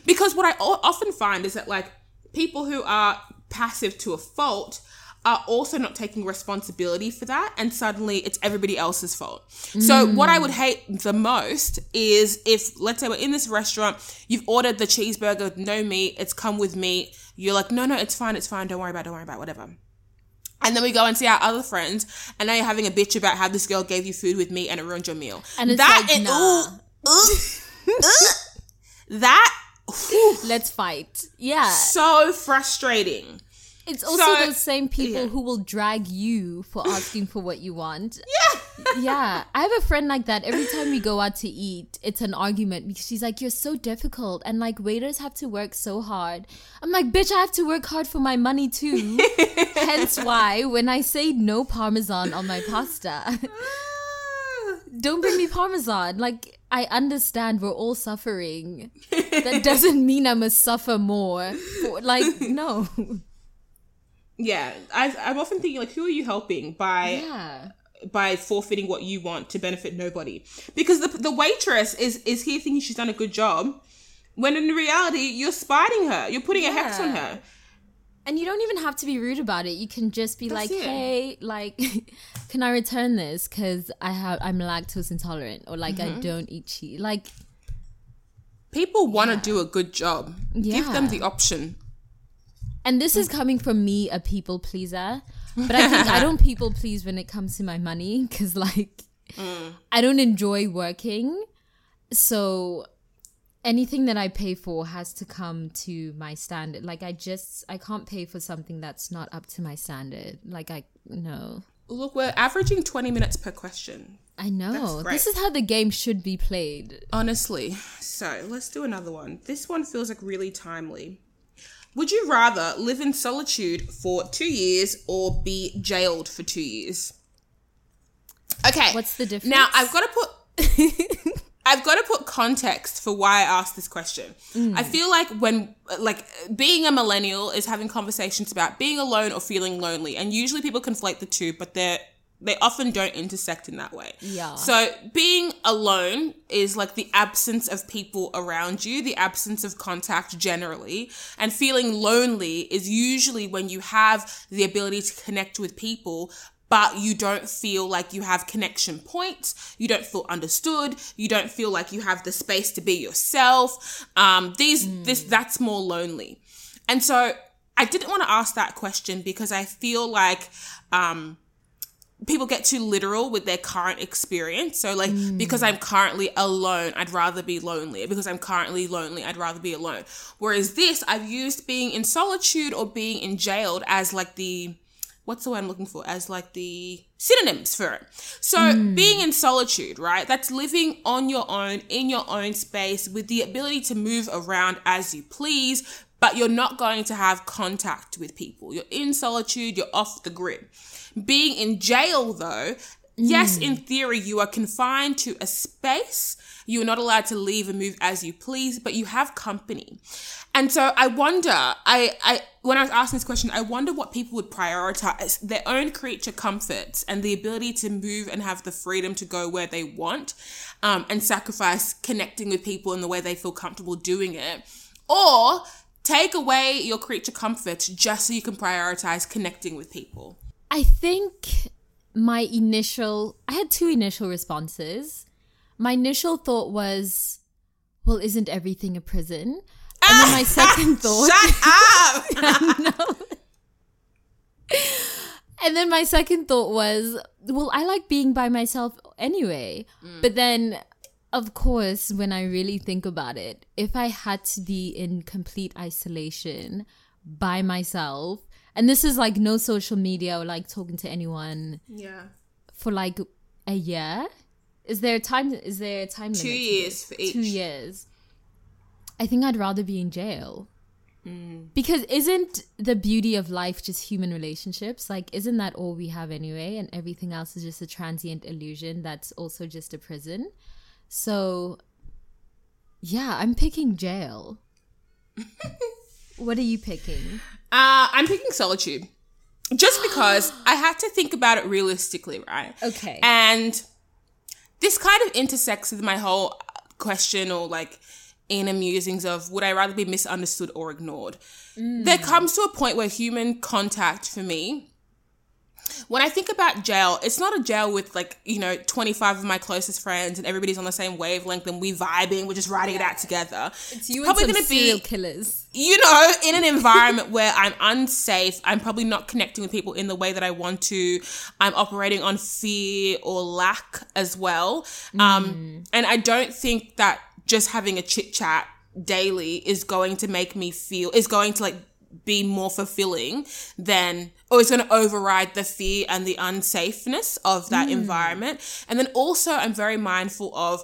S2: Because what I o- often find is that like people who are passive to a fault are also not taking responsibility for that and suddenly it's everybody else's fault. So mm. what I would hate the most is if let's say we're in this restaurant, you've ordered the cheeseburger with no meat, it's come with meat, you're like, no, no, it's fine, it's fine, don't worry about it, don't worry about it, whatever. And then we go and see our other friends, and now you're having a bitch about how this girl gave you food with me and it ruined your meal.
S1: And it's
S2: that
S1: like,
S2: is-
S1: nah.
S2: ooh, ooh, that whew,
S1: Let's fight. Yeah.
S2: so frustrating.
S1: It's also
S2: So-
S1: those same people
S2: yeah.
S1: who will drag you for asking for what you want.
S2: Yeah.
S1: Yeah, I have a friend like that. Every time we go out to eat, it's an argument because she's like, "You're so difficult," and like waiters have to work so hard. I'm like, "Bitch, I have to work hard for my money too." Hence why when I say no parmesan on my pasta, don't bring me parmesan. Like I understand we're all suffering. That doesn't mean I must suffer more. Like no.
S2: Yeah, I, I'm often thinking like, who are you helping by
S1: Yeah.
S2: by forfeiting what you want to benefit nobody? Because the the waitress is is here thinking she's done a good job, when in reality you're spiting her, you're putting a hex on her.
S1: And you don't even have to be rude about it. You can just be
S2: That's
S1: like,
S2: it.
S1: "Hey, like, can I return this? Because I have I'm lactose intolerant, or like
S2: Mm-hmm.
S1: I don't eat cheese." Like,
S2: People want to do a good job. Give them the option.
S1: And this is coming from me, a people pleaser. But I think I don't people please when it comes to my money, because like,
S2: Mm.
S1: I don't enjoy working, so anything that I pay for has to come to my standard. Like, I just I can't pay for something that's not up to my standard. Like, I no.
S2: Look, we're averaging 20 minutes per question.
S1: I know. This is how the game should be played.
S2: Honestly. So let's do another one. This one feels like really timely. Would you rather live in solitude for two years or be jailed for two years? Okay.
S1: What's the difference? Now?
S2: I've got to put I've got to put context for why I asked this question.
S1: Mm.
S2: I feel like when like being a millennial is having conversations about being alone or feeling lonely, and usually people conflate the two, but they're they often don't intersect in that way.
S1: Yeah.
S2: So being alone is like the absence of people around you, the absence of contact generally. And feeling lonely is usually when you have the ability to connect with people, but you don't feel like you have connection points. You don't feel understood. You don't feel like you have the space to be yourself. Um, these, this, that's more lonely. And so I didn't want to ask that question because I feel like, um, people get too literal with their current experience. So like mm. because I'm currently alone, I'd rather be lonely. Because I'm currently lonely, I'd rather be alone. Whereas this, I've used being in solitude or being in jailed as like the what's the word I'm looking for? As like the synonyms for it. So mm. being in solitude, right? That's living on your own, in your own space, with the ability to move around as you please, but you're not going to have contact with people. You're in solitude, you're off the grid. Being in jail, though, yes, in theory, you are confined to a space. You're not allowed to leave and move as you please, but you have company. And so I wonder, I, I, when I was asking this question, I wonder what people would prioritize their own creature comforts and the ability to move and have the freedom to go where they want, um, and sacrifice connecting with people in the way they feel comfortable doing it, or take away your creature comforts just so you can prioritize connecting with people.
S1: I think my initial, I had two initial responses. My initial thought was, well, isn't everything a prison? And then ah! my second thought,
S2: Shut up!
S1: and then my second thought was, well, I like being by myself anyway. Mm. But then, of course, when I really think about it, if I had to be in complete isolation by myself, and this is like no social media or like talking to anyone
S2: yeah.
S1: for like a year. Is there a time? Is there a time
S2: Two years for each.
S1: Two years. I think I'd rather be in jail. Mm. Because isn't the beauty of life just human relationships? Like, isn't that all we have anyway? And everything else is just a transient illusion that's also just a prison. So, yeah, I'm picking jail. what are you picking?
S2: Uh, I'm picking solitude. Just because I had to think about it realistically, right?
S1: Okay.
S2: And this kind of intersects with my whole question or like inner musings of would I rather be misunderstood or ignored? There comes to a point where human contact for me, when I think about jail, it's not a jail with like, you know, 25 of my closest friends and everybody's on the same wavelength and we vibing, we're just riding it out together.
S1: It's you
S2: probably gonna be-
S1: killers.
S2: you know, in an environment where I'm unsafe, I'm probably not connecting with people in the way that I want to. I'm operating on fear or lack as well. Um, and I don't think that just having a chit chat daily is going to make me feel, is going to like be more fulfilling than, or it's going to override the fear and the unsafeness of that hmm. environment. And then also, I'm very mindful of,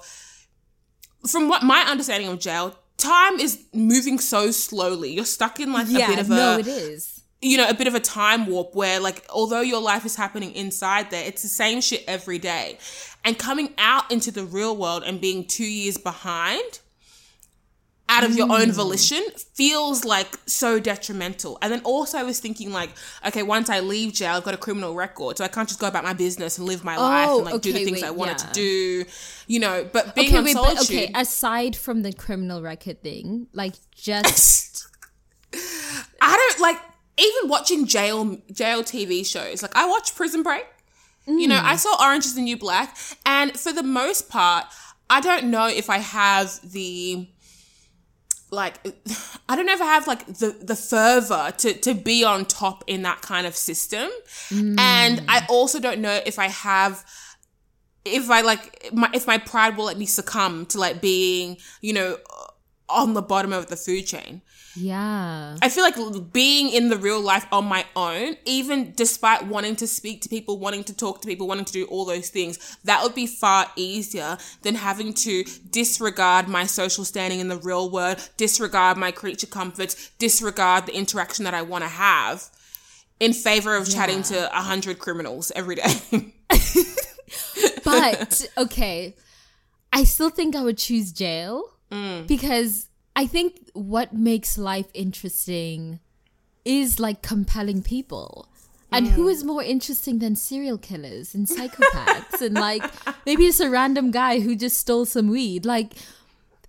S2: from what my understanding of jail, time is moving so slowly. You're stuck in like a
S1: Yeah,
S2: bit of
S1: no,
S2: a
S1: it is.
S2: you know, a bit of a time warp where like although your life is happening inside there, it's the same shit every day. And coming out into the real world and being 2 years behind out of your
S1: Mm.
S2: own volition feels like so detrimental. And then also I was thinking like, okay, once I leave jail, I've got a criminal record, so I can't just go about my business and live my life and like do the
S1: Oh,
S2: things
S1: wait,
S2: I wanted
S1: yeah.
S2: to do, you know. But being
S1: okay,
S2: on
S1: wait,
S2: solitude,
S1: but okay. Aside from the criminal record thing, like just
S2: I don't like even watching jail jail TV shows. Like I watch Prison Break. You know, I saw Orange is the New Black, and for the most part, I don't know if I have the like I don't know if I have like the the fervor to to be on top in that kind of system, and mm. I also don't know if I have if I like my if my pride will let me succumb to like being you know on the bottom of the food chain.
S1: Yeah.
S2: I feel like being in the real life on my own, even despite wanting to speak to people, wanting to talk to people, wanting to do all those things, that would be far easier than having to disregard my social standing in the real world, disregard my creature comforts, disregard the interaction that I want to have in favor of chatting to a hundred criminals every day.
S1: But okay, I still think I would choose jail mm. because I think what makes life interesting is like compelling people. And who is more interesting than serial killers and psychopaths and like maybe it's a random guy who just stole some weed? Like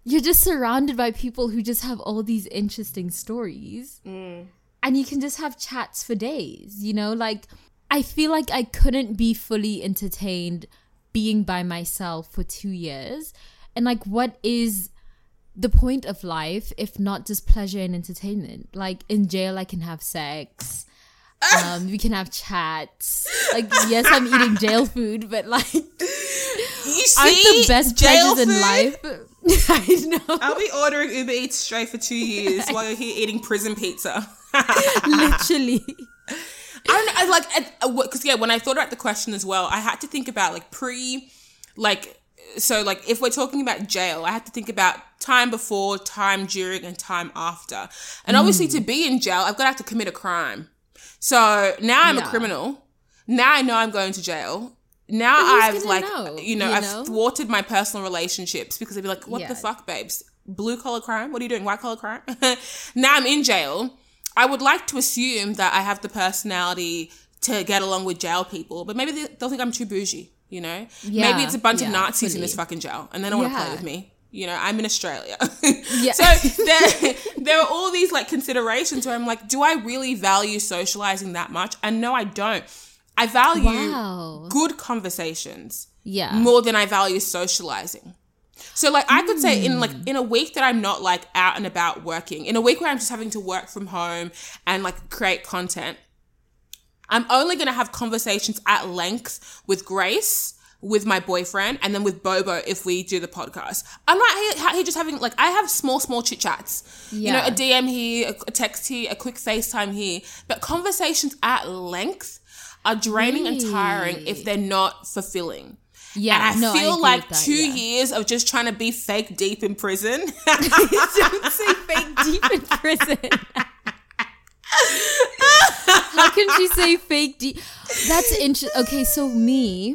S1: you're just surrounded by people who just have all these interesting stories. Mm. And you can just have chats for days, you know? Like I feel like I couldn't be fully entertained being by myself for 2 years. And like what is the point of life if not just pleasure and entertainment? Like in jail I can have sex um, we can have chats. Like, yes, I'm eating jail food, but like,
S2: You
S1: aren't
S2: see,
S1: the best
S2: jail
S1: pleasures in life. I know,
S2: I'll be ordering Uber Eats straight for two years while you're here eating prison pizza.
S1: literally.
S2: I don't know. I like because yeah, when I thought about the question as well, I had to think about like pre, like so like if we're talking about jail, I had to think about time before, time during, and time after. And obviously,
S1: Mm.
S2: to be in jail, I've got to have to commit a crime. So now I'm a criminal. Now I know I'm going to jail. Now I've like
S1: know,
S2: you know
S1: you
S2: I've
S1: know?
S2: thwarted my personal relationships because they'd be like, "What
S1: Yeah.
S2: the fuck, babes? Blue collar crime? What are you doing? White collar crime?" now I'm in jail. I would like to assume that I have the personality to get along with jail people, but maybe they- they'll think I'm too bougie. You know,
S1: Yeah,
S2: maybe it's a bunch of
S1: yeah,
S2: Nazis in this fucking jail, and they don't want to play with me. You know, I'm in Australia.
S1: Yeah.
S2: so there, there are all these like considerations where I'm like, do I really value socializing that much? And no, I don't. I value
S1: Wow.
S2: good conversations
S1: Yeah.
S2: more than I value socializing. So like I could say in like hmm. in a week that I'm not like out and about working, in a week where I'm just having to work from home and like create content, I'm only going to have conversations at length with Grace, with my boyfriend, and then with Bobo if we do the podcast. I'm not here, just having like I have small, small chit chats. You know, a DM here, a, text here, a quick FaceTime here, but conversations at length are draining and tiring if they're not fulfilling.
S1: Yeah,
S2: and I
S1: no,
S2: feel
S1: agree
S2: like
S1: that,
S2: two
S1: yeah.
S2: years of just trying to be fake deep in prison.
S1: Don't say fake deep in prison. How can she say fake deep? That's interesting. Okay, so me,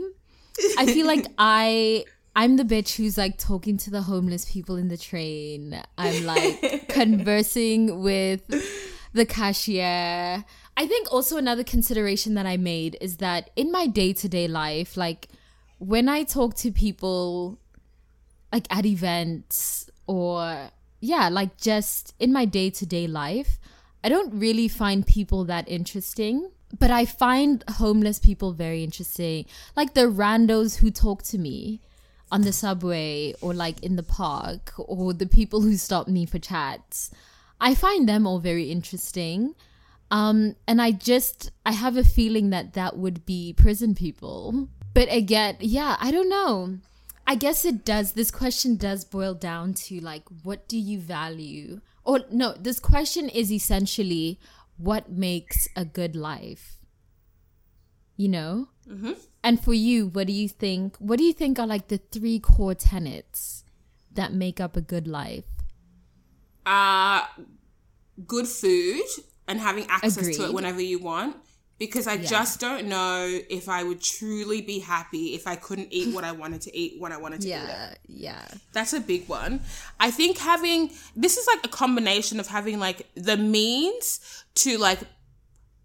S1: I feel like I I'm the bitch who's like talking to the homeless people in the train. I'm like conversing with the cashier. I think also another consideration that I made is that in my day-to-day life, like when I talk to people like at events or yeah, like just in my day to day life, I don't really find people that interesting. But I find homeless people very interesting. Like the randos who talk to me on the subway or like in the park or the people who stop me for chats. I find them all very interesting. Um, and I just, I have a feeling that that would be prison people. But again, yeah, I don't know. I guess it does. This question does boil down to like, what do you value? Or no, this question is essentially what makes a good life? You know? Mm-hmm. And for you, what do you think? What do you think are like the three core tenets that make up a good life?
S2: uh good food and having access to it whenever you want because I just don't know if I would truly be happy if I couldn't eat what I wanted to eat when I wanted to eat it.
S1: yeah.
S2: That's a big one. I think having this is like a combination of having like the means to like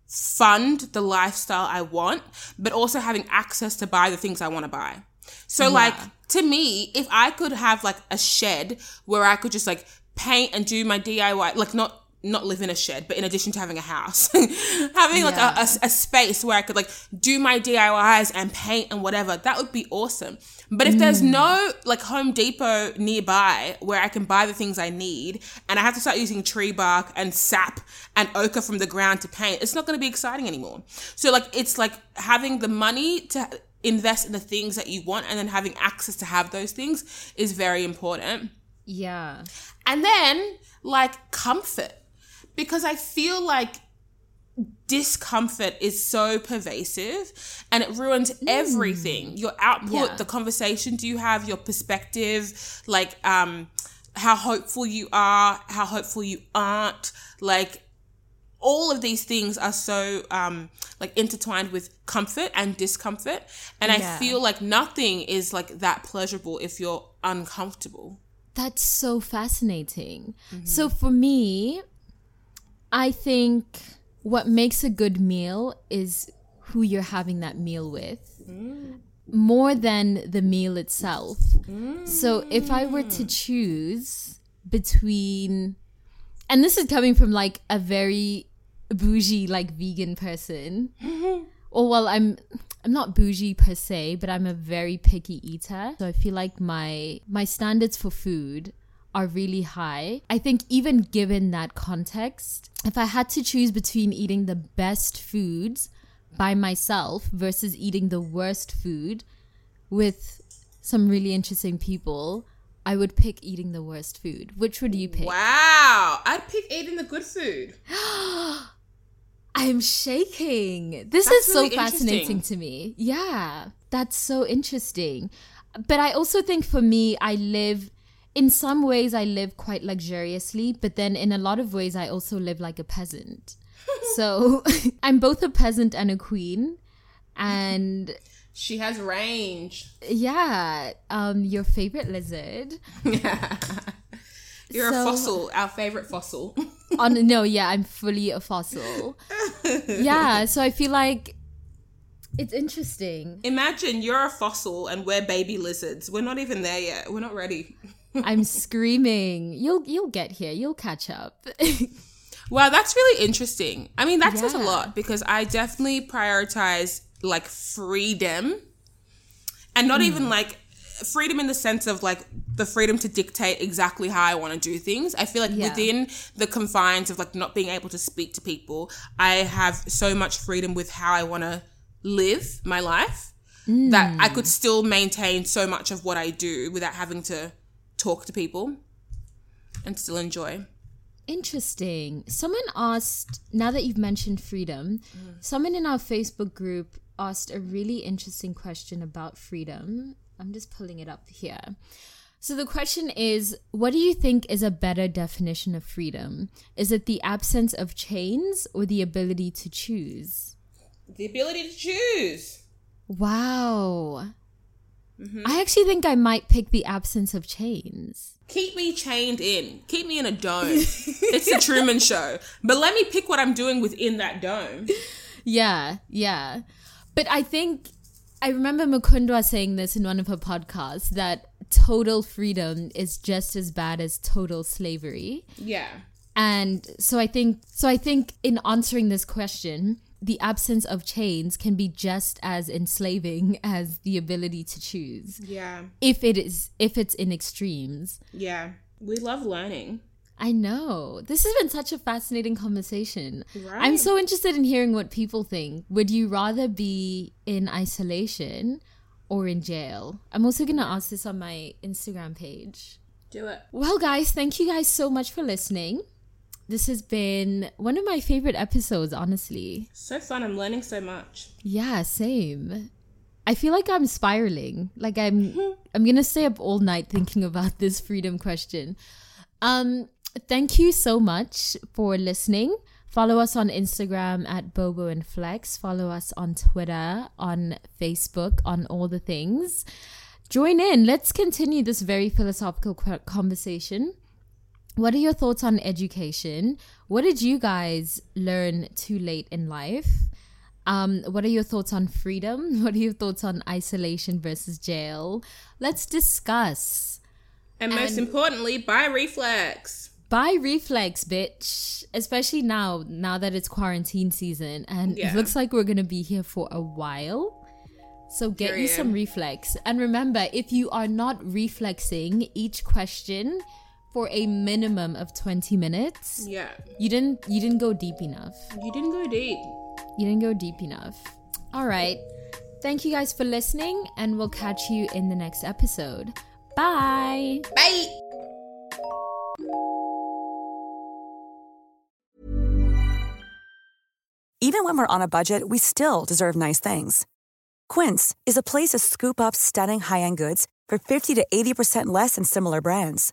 S2: fund the lifestyle I want, but also having access to buy the things I want to buy. So like to me, if I could have like a shed where I could just like paint and do my DIY, like not not live in a shed, but in addition to having a house, having like a, a, a space where I could like do my DIYs and paint and whatever, that would be awesome. But if there's mm. no like Home Depot nearby where I can buy the things I need and I have to start using tree bark and sap and ochre from the ground to paint, it's not going to be exciting anymore. So like it's like having the money to invest in the things that you want and then having access to have those things is very important.
S1: Yeah.
S2: And then like comfort because I feel like discomfort is so pervasive and it ruins everything. Your output
S1: Yeah.
S2: the conversations you have your perspective like um how hopeful you are how hopeful you aren't like all of these things are so um like intertwined with comfort and discomfort. And i feel like nothing is like that pleasurable if you're uncomfortable.
S1: That's so fascinating. So for me, I think what makes a good meal is who you're having that meal with mm. more than the meal itself. Mm. So if I were to choose between and this is coming from like a very bougie like vegan person. or oh, well I'm I'm not bougie per se, but I'm a very picky eater. So I feel like my my standards for food are really high. I think even given that context, if I had to choose between eating the best foods by myself versus eating the worst food with some really interesting people, I would pick eating the worst food. Which would you pick?
S2: Wow. I'd pick eating the good food.
S1: I'm shaking. This
S2: That's
S1: is so
S2: really
S1: fascinating to me. Yeah, that's so interesting. But I also think for me, I live, in some ways, I live quite luxuriously, but then in a lot of ways, I also live like a peasant. so I'm both a peasant and a queen. And
S2: She has range.
S1: yeah, um, your favorite lizard.
S2: You're
S1: So-
S2: a fossil, our favorite fossil.
S1: on no yeah i'm fully a fossil yeah so i feel like it's interesting
S2: Imagine you're a fossil and we're baby lizards. We're not even there yet. We're not ready.
S1: I'm screaming you'll you'll get here you'll catch up
S2: Wow, that's really interesting. I mean, that says a lot because I definitely prioritize like freedom and not
S1: Hmm.
S2: even like freedom in the sense of like the freedom to dictate exactly how I want to do things. I feel like
S1: Yeah.
S2: within the confines of like not being able to speak to people, I have so much freedom with how I want to live my life that I could still maintain so much of what I do without having to talk to people and still enjoy.
S1: interesting someone asked now that you've mentioned freedom someone in our facebook group asked a really interesting question about freedom i'm just pulling it up here So the question is, what do you think is a better definition of freedom? Is it the absence of chains or the ability to choose?
S2: The ability to choose.
S1: Wow. I mm-hmm. actually think I might pick the absence of chains.
S2: Keep me chained in. Keep me in a dome. it's the Truman Show. But let me pick what I'm doing within that dome.
S1: Yeah, yeah. But I think I remember Mukundwa saying this in one of her podcasts that total freedom is just as bad as total slavery.
S2: Yeah.
S1: And so I think so I think in answering this question, the absence of chains can be just as enslaving as the ability to choose.
S2: Yeah.
S1: If it is if it's in extremes.
S2: Yeah. We love learning.
S1: I know. This has been such a fascinating conversation.
S2: Right.
S1: I'm so interested in hearing what people think. Would you rather be in isolation or in jail? I'm also going to ask this on my Instagram page.
S2: Do it.
S1: Well, guys, thank you guys so much for listening. This has been one of my favorite episodes, honestly.
S2: So fun. I'm learning so much.
S1: Yeah, same. I feel like I'm spiraling. Like I'm I'm going to stay up all night thinking about this freedom question. Um thank you so much for listening. Follow us on Instagram at Bobo and Flex. Follow us on Twitter, on Facebook, on all the things. Join in. Let's continue this very philosophical qu- conversation. What are your thoughts on education? What did you guys learn too late in life? Um, what are your thoughts on freedom? What are your thoughts on isolation versus jail? Let's discuss.
S2: And most importantly, buy reflex.
S1: Buy reflex, bitch. Especially now, now that it's quarantine season, and
S2: Yeah.
S1: it looks like we're gonna be here for a while. So get you some reflex, and remember, if you are not reflexing each question for a minimum of twenty minutes,
S2: Yeah.
S1: you didn't you didn't go deep enough.
S2: You didn't go deep.
S1: You didn't go deep enough. All right. Thank you guys for listening, and we'll catch you in the next episode. Bye.
S2: Bye.
S6: Even when we're on a budget, we still deserve nice things. Quince is a place to scoop up stunning high-end goods for 50 to 80% less than similar brands.